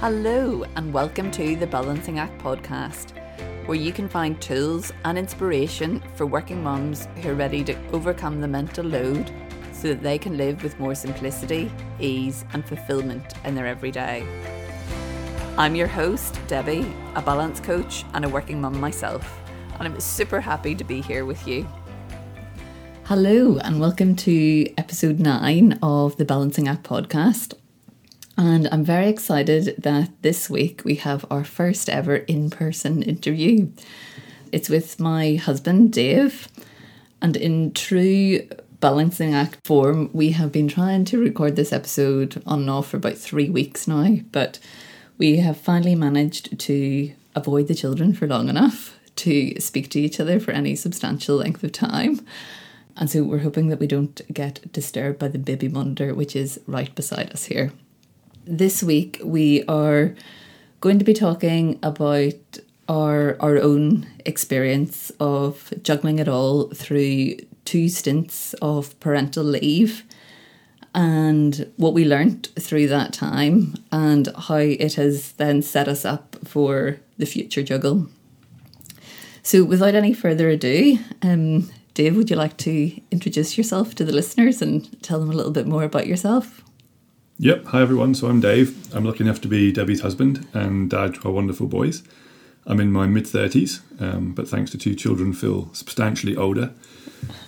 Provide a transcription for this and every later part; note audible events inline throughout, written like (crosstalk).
Hello, and welcome to the Balancing Act podcast, where you can find tools and inspiration for working mums who are ready to overcome the mental load so that they can live with more simplicity, ease, and fulfillment in their everyday. I'm your host, Debbie, a balance coach and a working mum myself, and I'm super happy to be here with you. Hello, and welcome to episode nine of the Balancing Act podcast. And I'm very excited that this week we have our first ever in person interview. It's with my husband, Dave. And in true balancing act form, we have been trying to record this episode on and off for about three weeks now. But we have finally managed to avoid the children for long enough to speak to each other for any substantial length of time. And so we're hoping that we don't get disturbed by the baby monitor, which is right beside us here. This week we are going to be talking about our our own experience of juggling it all through two stints of parental leave and what we learnt through that time and how it has then set us up for the future juggle. So without any further ado, um, Dave, would you like to introduce yourself to the listeners and tell them a little bit more about yourself? Yep. Hi, everyone. So I'm Dave. I'm lucky enough to be Debbie's husband and dad to our wonderful boys. I'm in my mid 30s, um, but thanks to two children, feel substantially older.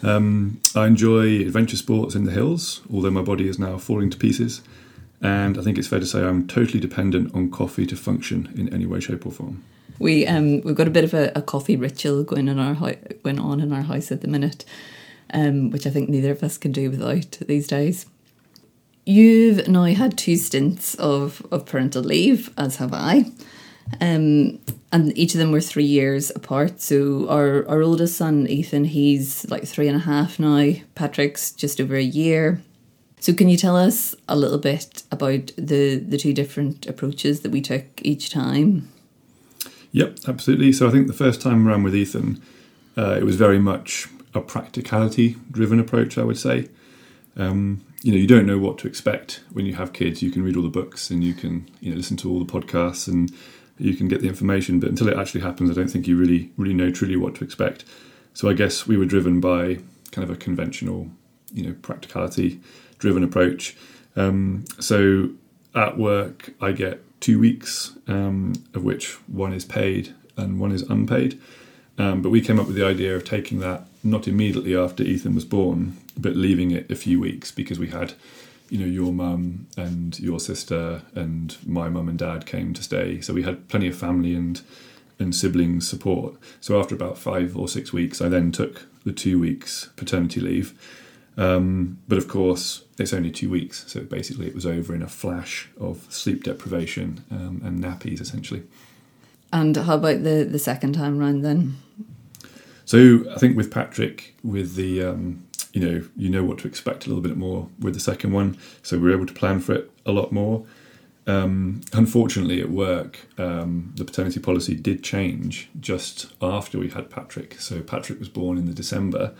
Um, I enjoy adventure sports in the hills, although my body is now falling to pieces. And I think it's fair to say I'm totally dependent on coffee to function in any way, shape, or form. We um we've got a bit of a, a coffee ritual going in our going on in our house at the minute, um, which I think neither of us can do without these days. You've now had two stints of, of parental leave, as have I. Um, and each of them were three years apart. So our, our oldest son, Ethan, he's like three and a half now. Patrick's just over a year. So can you tell us a little bit about the, the two different approaches that we took each time? Yep, absolutely. So I think the first time around with Ethan, uh, it was very much a practicality driven approach, I would say. Um, you know, you don't know what to expect when you have kids. You can read all the books and you can, you know, listen to all the podcasts and you can get the information, but until it actually happens, I don't think you really, really know truly what to expect. So I guess we were driven by kind of a conventional, you know, practicality driven approach. Um, so at work, I get two weeks, um, of which one is paid and one is unpaid. Um, but we came up with the idea of taking that not immediately after Ethan was born, but leaving it a few weeks because we had, you know, your mum and your sister and my mum and dad came to stay. So we had plenty of family and and siblings support. So after about five or six weeks, I then took the two weeks paternity leave. Um, but of course, it's only two weeks, so basically it was over in a flash of sleep deprivation um, and nappies, essentially. And how about the the second time round then? So I think with Patrick, with the um, you know you know what to expect a little bit more with the second one, so we are able to plan for it a lot more. Um, unfortunately, at work, um, the paternity policy did change just after we had Patrick. So Patrick was born in the December.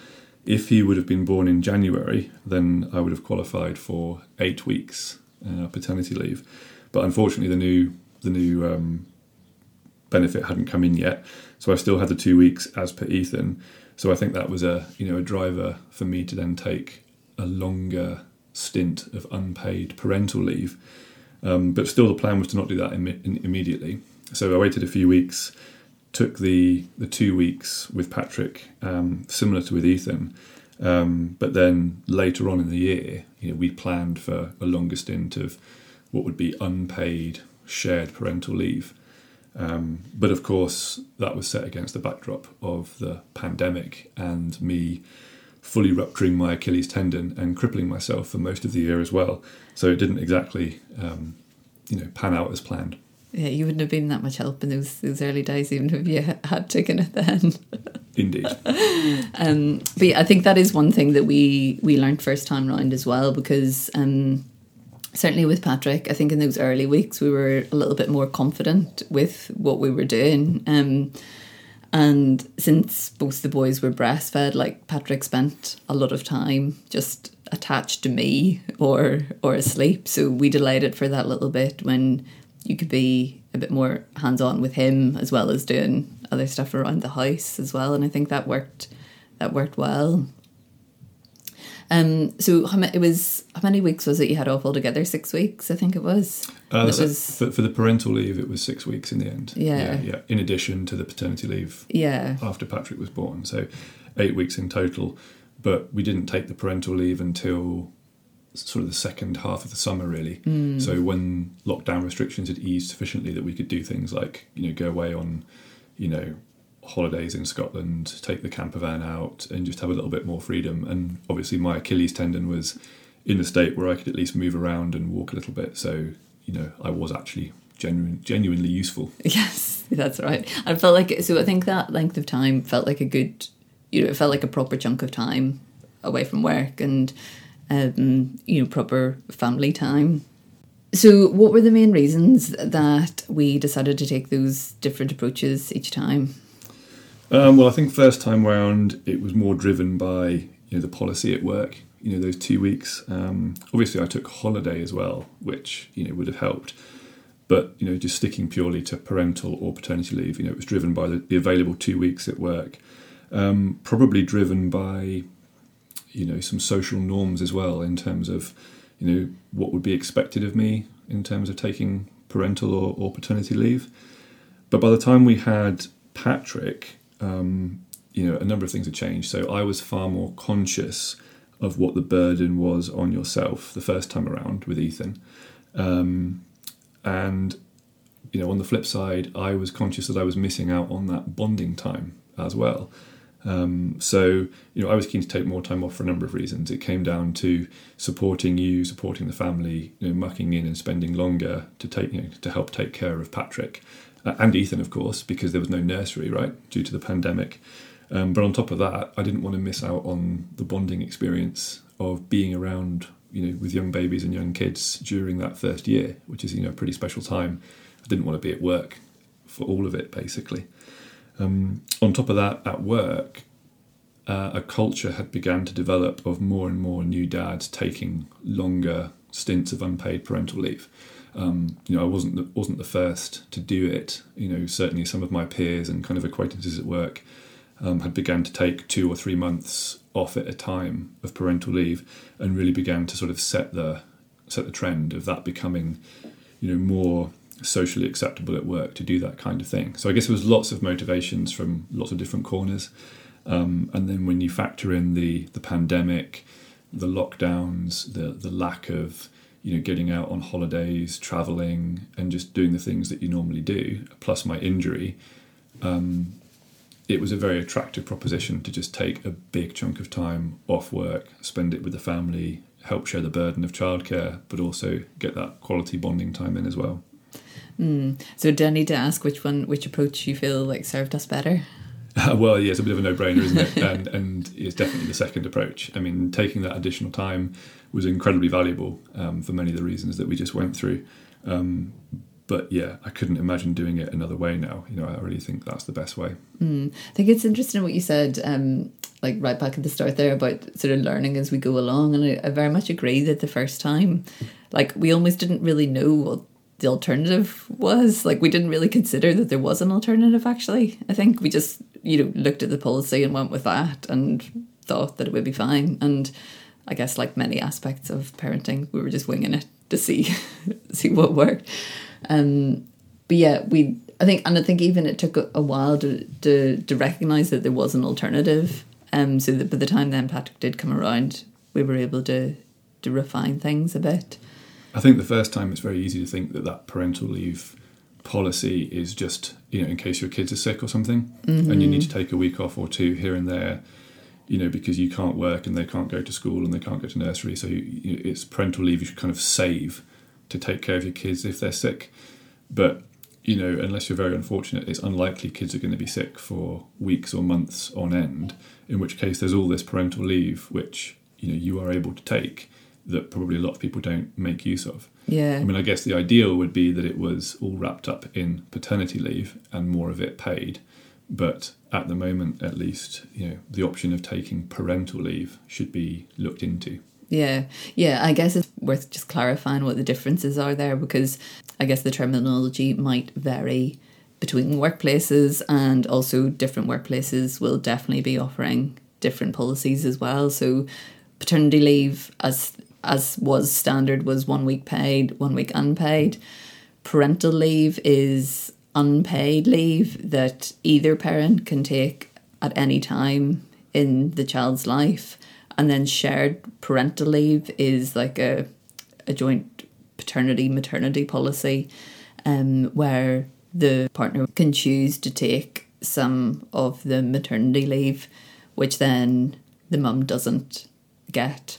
If he would have been born in January, then I would have qualified for eight weeks uh, paternity leave. But unfortunately, the new the new um, benefit hadn't come in yet, so I still had the two weeks as per Ethan. So I think that was a you know a driver for me to then take a longer stint of unpaid parental leave. Um, but still, the plan was to not do that Im- immediately. So I waited a few weeks, took the the two weeks with Patrick, um, similar to with Ethan. Um, but then later on in the year, you know, we planned for a longer stint of what would be unpaid shared parental leave. Um, but of course, that was set against the backdrop of the pandemic and me fully rupturing my Achilles tendon and crippling myself for most of the year as well. So it didn't exactly, um, you know, pan out as planned. Yeah, you wouldn't have been that much help in those those early days, even if you had taken it then. (laughs) Indeed. um, but yeah, I think that is one thing that we we learned first time round as well, because um, certainly with Patrick, I think in those early weeks we were a little bit more confident with what we were doing. Um, and since both the boys were breastfed, like Patrick spent a lot of time just attached to me or or asleep. So we delayed it for that little bit when you could be a bit more hands on with him as well as doing other stuff around the house as well. And I think that worked that worked well. Um, so how many, it was how many weeks was it you had off altogether? Six weeks, I think it was. Uh, so was- for, for the parental leave, it was six weeks in the end. Yeah. yeah, yeah. In addition to the paternity leave Yeah, after Patrick was born, so eight weeks in total. But we didn't take the parental leave until sort of the second half of the summer, really. So when lockdown restrictions had eased sufficiently that we could do things like you know go away on, you know, holidays in Scotland, take the camper van out, and just have a little bit more freedom. And obviously, my Achilles tendon was in a state where I could at least move around and walk a little bit. So you know, I was actually genuine, genuinely useful. (laughs) yes, that's right. I felt like so. I think that length of time felt like a good, you know, it felt like a proper chunk of time away from work and, um, you know, proper family time. So, what were the main reasons that we decided to take those different approaches each time? Um, well, I think first time round it was more driven by you know the policy at work. You know those two weeks. Um, obviously, I took holiday as well, which you know would have helped. But you know, just sticking purely to parental or paternity leave, you know, it was driven by the, the available two weeks at work. Um, probably driven by you know some social norms as well in terms of you know what would be expected of me in terms of taking parental or, or paternity leave. But by the time we had Patrick, um, you know, a number of things had changed. So I was far more conscious of what the burden was on yourself the first time around with Ethan. Um, and, you know, on the flip side, I was conscious that I was missing out on that bonding time as well. Um, so, you know, I was keen to take more time off for a number of reasons. It came down to supporting you, supporting the family, you know, mucking in and spending longer to take, you know, to help take care of Patrick uh, and Ethan, of course, because there was no nursery, right, due to the pandemic. Um, but on top of that, I didn't want to miss out on the bonding experience of being around, you know, with young babies and young kids during that first year, which is, you know, a pretty special time. I didn't want to be at work for all of it, basically. Um, on top of that, at work, uh, a culture had begun to develop of more and more new dads taking longer stints of unpaid parental leave. Um, you know, I wasn't the, wasn't the first to do it. You know, certainly some of my peers and kind of acquaintances at work um, had begun to take two or three months off at a time of parental leave, and really began to sort of set the set the trend of that becoming, you know, more socially acceptable at work to do that kind of thing. So I guess there was lots of motivations from lots of different corners, um, and then when you factor in the the pandemic, the lockdowns, the the lack of you know getting out on holidays, traveling, and just doing the things that you normally do, plus my injury. Um, it was a very attractive proposition to just take a big chunk of time off work, spend it with the family, help share the burden of childcare, but also get that quality bonding time in as well. Mm. So, do I need to ask which one, which approach you feel like served us better? (laughs) well, yeah, it's a bit of a no-brainer, isn't it? and (laughs) and it's definitely the second approach. I mean, taking that additional time was incredibly valuable um, for many of the reasons that we just went through. Um, but yeah, I couldn't imagine doing it another way now. You know, I really think that's the best way. Mm. I think it's interesting what you said, um, like right back at the start there about sort of learning as we go along, and I, I very much agree that the first time, like we almost didn't really know what the alternative was. Like we didn't really consider that there was an alternative. Actually, I think we just you know looked at the policy and went with that and thought that it would be fine. And I guess like many aspects of parenting, we were just winging it to see (laughs) see what worked. Um, but yeah, we I think and I think even it took a, while to, to to recognize that there was an alternative. Um, so that by the time then Patrick did come around, we were able to to refine things a bit. I think the first time it's very easy to think that that parental leave policy is just you know in case your kids are sick or something, and you need to mm-hmm. take a week off or two here and there, you know because you can't work and they can't go to school and they can't go to nursery. So you, you, it's parental leave you should kind of save to take care of your kids if they're sick, but you know unless you're very unfortunate, it's unlikely kids are going to be sick for weeks or months on end. In which case, there's all this parental leave which you know you are able to take that probably a lot of people don't make use of. Yeah. I mean, I guess the ideal would be that it was all wrapped up in paternity leave and more of it paid. But at the moment, at least, you know, the option of taking parental leave should be looked into. Yeah, yeah. I guess it's worth just clarifying what the differences are there because I guess the terminology might vary between workplaces and also different workplaces will definitely be offering different policies as well. So paternity leave as as was standard was one week paid, one week unpaid. Parental leave is unpaid leave that either parent can take at any time in the child's life. And then shared parental leave is like a, a joint paternity maternity policy um, where the partner can choose to take some of the maternity leave, which then the mum doesn't get.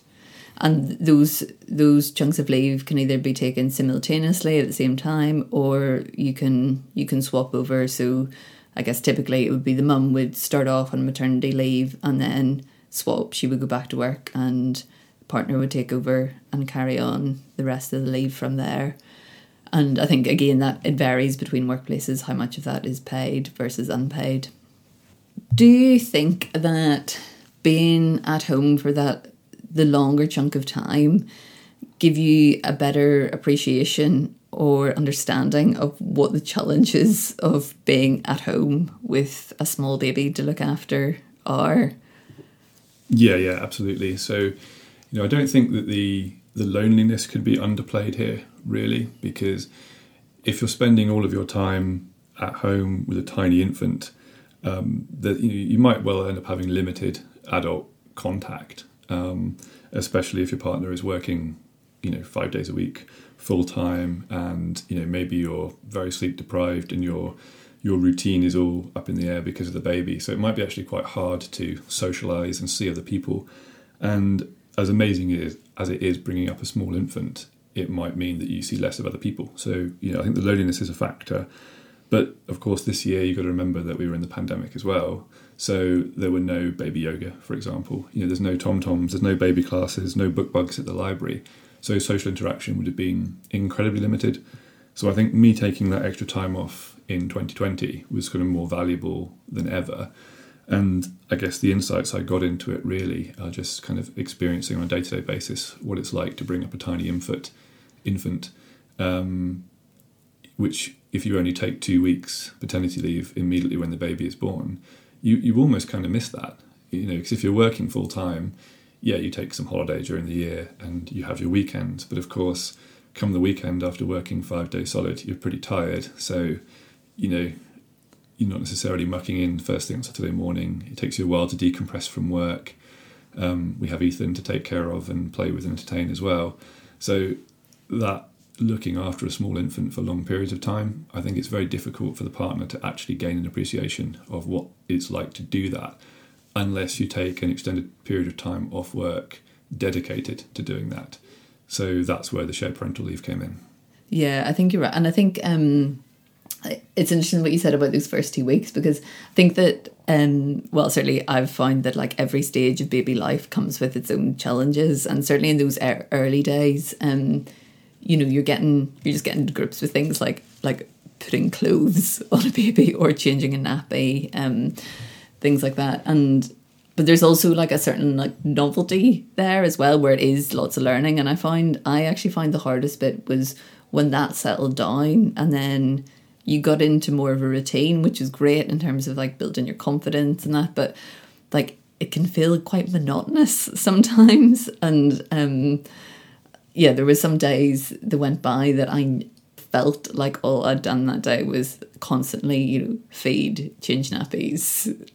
And those those chunks of leave can either be taken simultaneously at the same time, or you can you can swap over. So, I guess typically it would be the mum would start off on maternity leave and then swap. She would go back to work, and partner would take over and carry on the rest of the leave from there. And I think again that it varies between workplaces how much of that is paid versus unpaid. Do you think that being at home for that the longer chunk of time give you a better appreciation or understanding of what the challenges of being at home with a small baby to look after are? Yeah, yeah, absolutely. So, you know, I don't think that the the loneliness could be underplayed here, really, because if you're spending all of your time at home with a tiny infant, um, that you, you might well end up having limited adult contact, um, especially if your partner is working, you know, five days a week, full time, and you know maybe you're very sleep deprived and your your routine is all up in the air because of the baby. So it might be actually quite hard to socialize and see other people. And as amazing as, as it is bringing up a small infant, it might mean that you see less of other people. So, you know, I think the loneliness is a factor. But of course, this year you've got to remember that we were in the pandemic as well. So there were no baby yoga, for example. You know, there's no tom toms, there's no baby classes, no book bugs at the library. So social interaction would have been incredibly limited. So I think me taking that extra time off in 2020 was kind of more valuable than ever. And I guess the insights I got into it really are just kind of experiencing on a day to day basis what it's like to bring up a tiny infant, infant, um, which if you only take two weeks paternity leave immediately when the baby is born, you you almost kind of miss that. You know, because if you're working full time, yeah, you take some holiday during the year and you have your weekends, but of course, come the weekend after working five days solid, you're pretty tired. So, you know, you're not necessarily mucking in first thing on Saturday morning. It takes you a while to decompress from work. Um, we have Ethan to take care of and play with and entertain as well. So that looking after a small infant for long periods of time, I think it's very difficult for the partner to actually gain an appreciation of what it's like to do that unless you take an extended period of time off work dedicated to doing that. So that's where the shared parental leave came in. Yeah, I think you're right. And I think um, it's interesting what you said about those first two weeks because I think that um well certainly I've found that like every stage of baby life comes with its own challenges and certainly in those early days um you know you're getting you're just getting to grips with things like like putting clothes (laughs) on a baby or changing a nappy um things like that. And but there's also like a certain like novelty there as well where it is lots of learning. And I find I actually find the hardest bit was when that settled down and then you got into more of a routine, which is great in terms of like building your confidence and that, but like it can feel quite monotonous (laughs) sometimes. And um yeah, there were some days that went by that I felt like all I'd done that day was constantly, you know, feed, change nappies,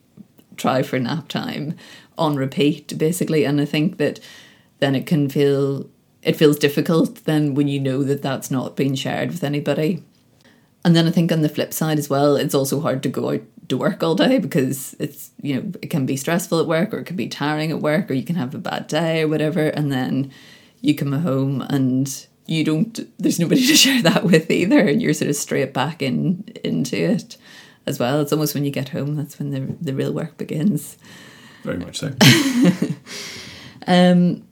try for nap time on repeat, basically. And I think that then it can feel it feels difficult then when you know that that's not being shared with anybody and then I think on the flip side as well, it's also hard to go out to work all day because it's, you know, it can be stressful at work or it can be tiring at work or you can have a bad day or whatever. And then you come home and you don't, there's nobody (laughs) to share that with either. And you're sort of straight back in into it as well. It's almost when you get home, that's when the, the real work begins. Very much so. (laughs) (laughs) um,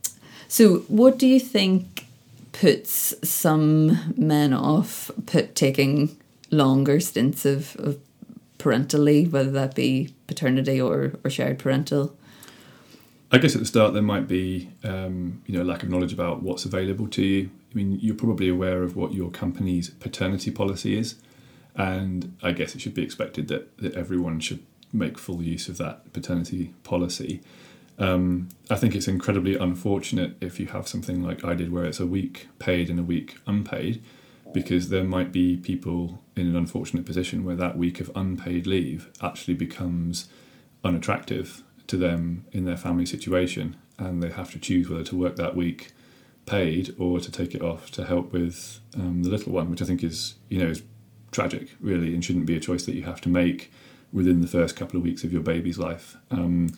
so, what do you think puts some men off put taking longer stints of, of parental leave, whether that be paternity or, or shared parental? I guess at the start there might be um, you know lack of knowledge about what's available to you. I mean, you're probably aware of what your company's paternity policy is, and I guess it should be expected that, that everyone should make full use of that paternity policy. Um, I think it's incredibly unfortunate if you have something like I did, where it's a week paid and a week unpaid, because there might be people in an unfortunate position where that week of unpaid leave actually becomes unattractive to them in their family situation, and they have to choose whether to work that week paid or to take it off to help with um, the little one, which I think is you know is tragic really, and shouldn't be a choice that you have to make within the first couple of weeks of your baby's life. Um,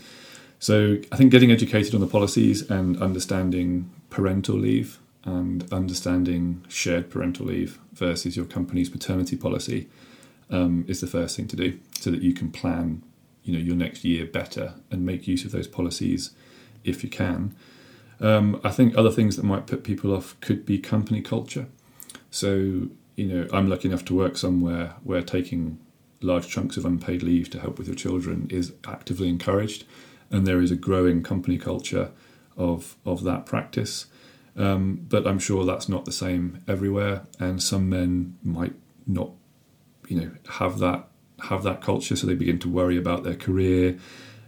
so I think getting educated on the policies and understanding parental leave and understanding shared parental leave versus your company's paternity policy um, is the first thing to do, so that you can plan, you know, your next year better and make use of those policies if you can. Um, I think other things that might put people off could be company culture. So you know, I'm lucky enough to work somewhere where taking large chunks of unpaid leave to help with your children is actively encouraged, and there is a growing company culture of of that practice. Um, but I'm sure that's not the same everywhere, and some men might not, you know, have that have that culture, so they begin to worry about their career,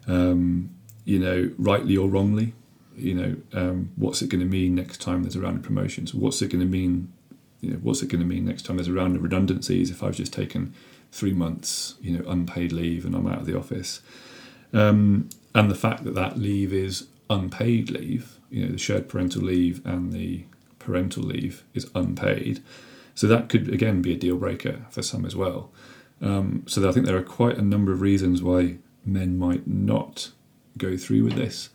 um, you know, rightly or wrongly. You know, um, what's it going to mean next time there's a round of promotions? What's it going to mean? You know, what's it going to mean next time there's a round of redundancies? If I've just taken three months, you know, unpaid leave and I'm out of the office, um, and the fact that that leave is unpaid leave, you know, the shared parental leave and the parental leave is unpaid. So that could again be a deal breaker for some as well. Um, so I think there are quite a number of reasons why men might not go through with this.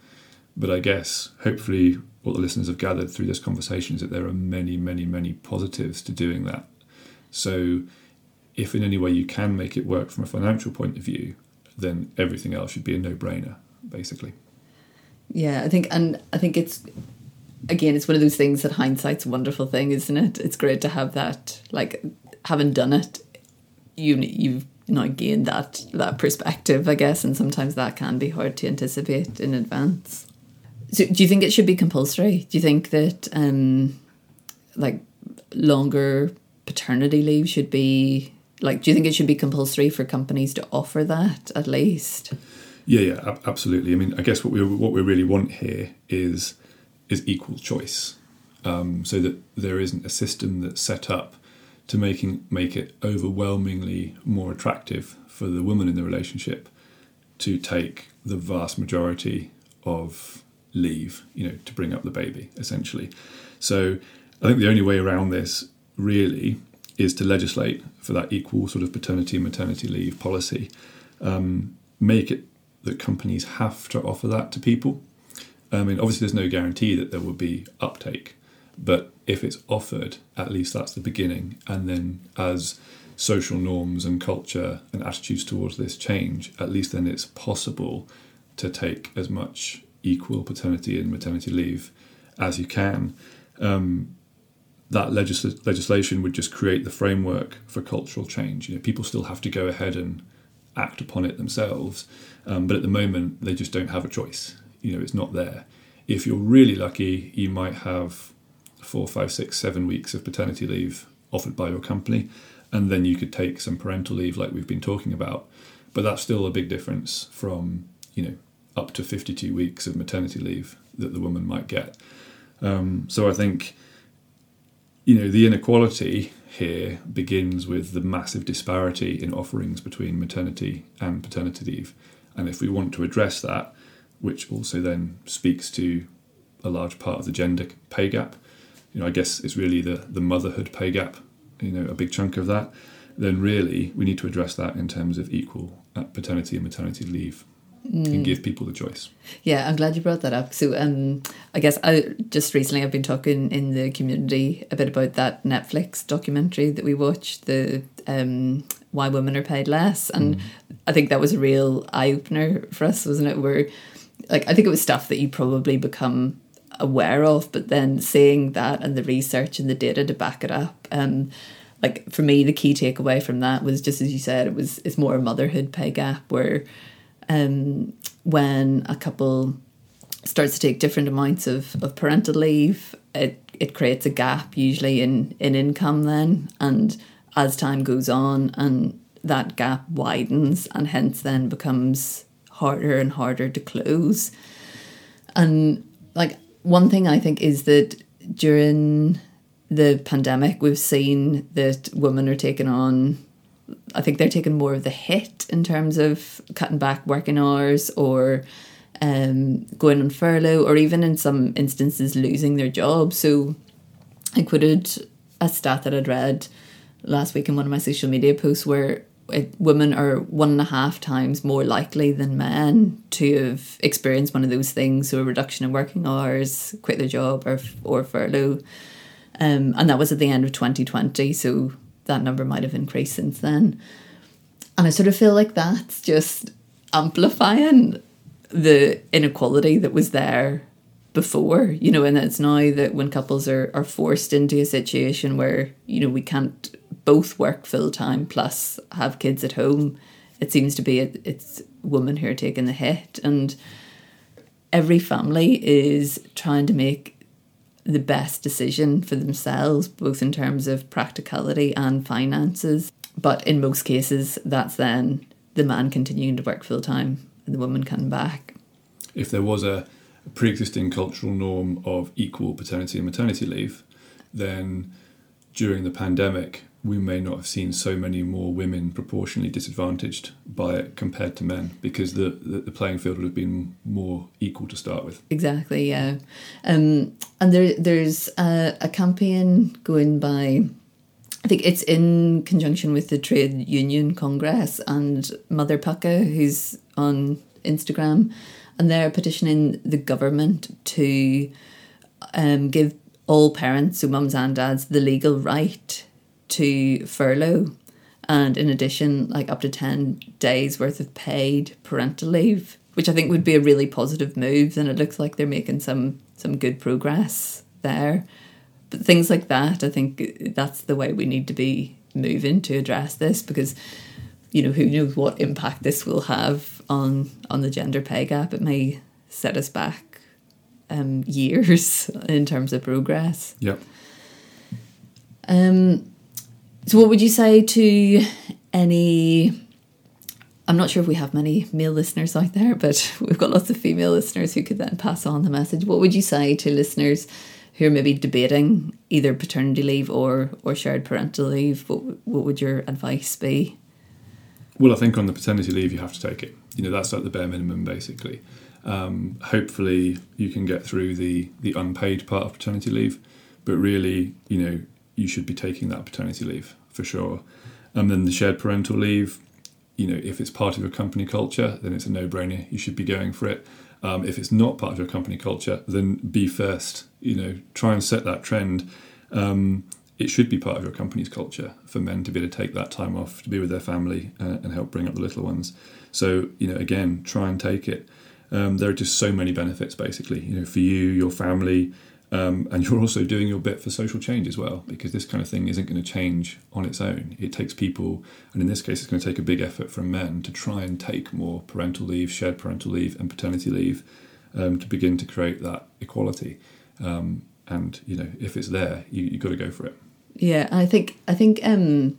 But I guess hopefully what the listeners have gathered through this conversation is that there are many, many, many positives to doing that. So if in any way you can make it work from a financial point of view, then everything else should be a no-brainer, basically. Yeah, I think, and I think it's again, it's one of those things that hindsight's a wonderful thing, isn't it? It's great to have that, like having done it, you you've now gained that that perspective, I guess, and sometimes that can be hard to anticipate in advance. So, do you think it should be compulsory? Do you think that, um, like, longer paternity leave should be like? Do you think it should be compulsory for companies to offer that at least? Yeah, yeah, absolutely. I mean, I guess what we what we really want here is is equal choice, um, so that there isn't a system that's set up to making make it overwhelmingly more attractive for the woman in the relationship to take the vast majority of leave, you know, to bring up the baby, essentially. So I think the only way around this really is to legislate for that equal sort of paternity and maternity leave policy. Um, make it that companies have to offer that to people. I mean, obviously, there's no guarantee that there will be uptake, but if it's offered, at least that's the beginning. And then as social norms and culture and attitudes towards this change, at least then it's possible to take as much equal paternity and maternity leave as you can. Um, that legis- legislation would just create the framework for cultural change. You know, people still have to go ahead and act upon it themselves, um, but at the moment they just don't have a choice. You know, it's not there. If you're really lucky, you might have four, five, six, seven weeks of paternity leave offered by your company, and then you could take some parental leave, like we've been talking about. But that's still a big difference from you know up to 52 weeks of maternity leave that the woman might get. Um, so I think you know the inequality here begins with the massive disparity in offerings between maternity and paternity leave, and if we want to address that, which also then speaks to a large part of the gender pay gap, you know, I guess it's really the, the motherhood pay gap, you know, a big chunk of that, then really we need to address that in terms of equal uh, paternity and maternity leave mm. and give people the choice. Yeah, I'm glad you brought that up. So, um, I guess I just recently I've been talking in the community a bit about that Netflix documentary that we watched, the um, Why Women Are Paid Less, and mm. I think that was a real eye opener for us, wasn't it? Where, like, I think it was stuff that you probably become aware of, but then seeing that and the research and the data to back it up. Um, like for me, the key takeaway from that was just as you said, it was it's more a motherhood pay gap where um, when a couple starts to take different amounts of, of parental leave, it it creates a gap usually in, in income then and as time goes on and that gap widens and hence then becomes harder and harder to close. And like one thing I think is that during the pandemic we've seen that women are taking on I think they're taking more of the hit in terms of cutting back working hours or um, going on furlough or even in some instances losing their job. So I quoted a stat that I'd read last week in one of my social media posts where it, women are one and a half times more likely than men to have experienced one of those things, so a reduction in working hours, quit their job, or or furlough. Um, and that was at the end of 2020, so that number might have increased since then. And I sort of feel like that's just amplifying the inequality that was there before, you know, and it's now that when couples are, are forced into a situation where, you know, we can't both work full time plus have kids at home, it seems to be it, it's women who are taking the hit. And every family is trying to make the best decision for themselves, both in terms of practicality and finances. But in most cases, that's then the man continuing to work full time and the woman coming back. If there was a, a pre existing cultural norm of equal paternity and maternity leave, then during the pandemic, we may not have seen so many more women proportionally disadvantaged by it compared to men because the, the, the, playing field would have been more equal to start with. Exactly, yeah. Um, and there there's a, a campaign going by I think it's in conjunction with the Trade Union Congress and Mother Pukka, who's on Instagram, and they're petitioning the government to um, give all parents, so mums and dads, the legal right to furlough, and in addition, like up to 10 days worth of paid parental leave, which I think would be a really positive move. And it looks like they're making some, some good progress there but things like that, I think that's the way we need to be moving to address this because you know who knows what impact this will have on on the gender pay gap. It may set us back um, (laughs) years in terms of progress. Yep. Um. So, what would you say to any? I'm not sure if we have many male listeners out there, but (laughs) we've got lots of female listeners who could then pass on the message. What would you say to listeners who are maybe debating either paternity leave or or shared parental leave, what what would your advice be? Well, I think on the paternity leave you have to take it. You know that's like the bare minimum, basically. Um, hopefully, you can get through the the unpaid part of paternity leave, but really, you know, you should be taking that paternity leave for sure. And then the shared parental leave, you know, if it's part of your company culture, then it's a no brainer. You should be going for it. Um, if it's not part of your company culture, then be first. You know, try and set that trend. Um, it should be part of your company's culture for men to be able to take that time off to be with their family uh, and help bring up the little ones. So, you know, again, try and take it. Um, there are just so many benefits, basically. You know, for you, your family, um, and you're also doing your bit for social change as well, because this kind of thing isn't going to change on its own. It takes people, and in this case, it's going to take a big effort from men to try and take more parental leave, shared parental leave, and paternity leave um, to begin to create that equality. Um, and you know, if it's there, you you got to go for it. Yeah, I think I think um,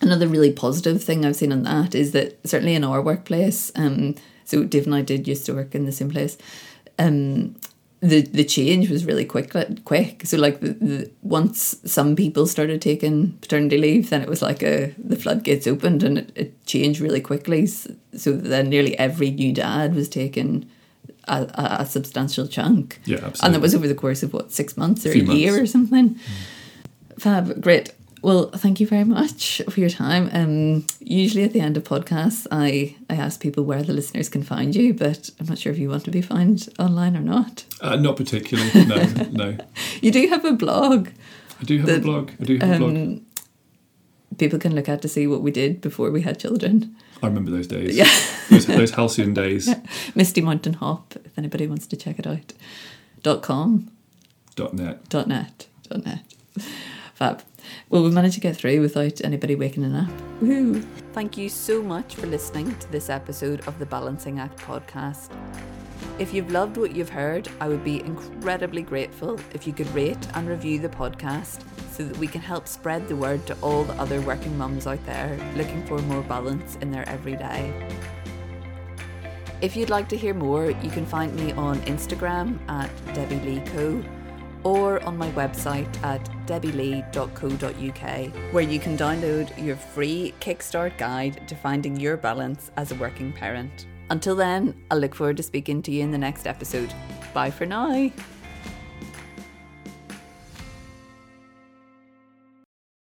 another really positive thing I've seen on that is that certainly in our workplace, um, so Dave and I did used to work in the same place. Um, the the change was really quick quick so like the, the, once some people started taking paternity leave then it was like a the floodgates opened and it, it changed really quickly so then nearly every new dad was taking a, a, a substantial chunk yeah absolutely. and that was over the course of what six months or a, a year months. or something mm. fab great well, thank you very much for your time. Um, usually at the end of podcasts, I, I ask people where the listeners can find you, but I'm not sure if you want to be found online or not. Uh, not particularly, (laughs) no, no. You do have a blog. I do have that, a blog. I do have um, a blog. People can look at to see what we did before we had children. I remember those days. Yeah. (laughs) those, those halcyon days. Yeah. (laughs) Misty Mountain Hop, if anybody wants to check it out. Dot com. Dot net. Dot net. Dot net. Fab. Well, we managed to get through without anybody waking up. Woohoo! Thank you so much for listening to this episode of the Balancing Act podcast. If you've loved what you've heard, I would be incredibly grateful if you could rate and review the podcast so that we can help spread the word to all the other working mums out there looking for more balance in their everyday. If you'd like to hear more, you can find me on Instagram at Debbie Lee Co or on my website at debbielee.co.uk, where you can download your free Kickstart guide to finding your balance as a working parent. Until then, I look forward to speaking to you in the next episode. Bye for now.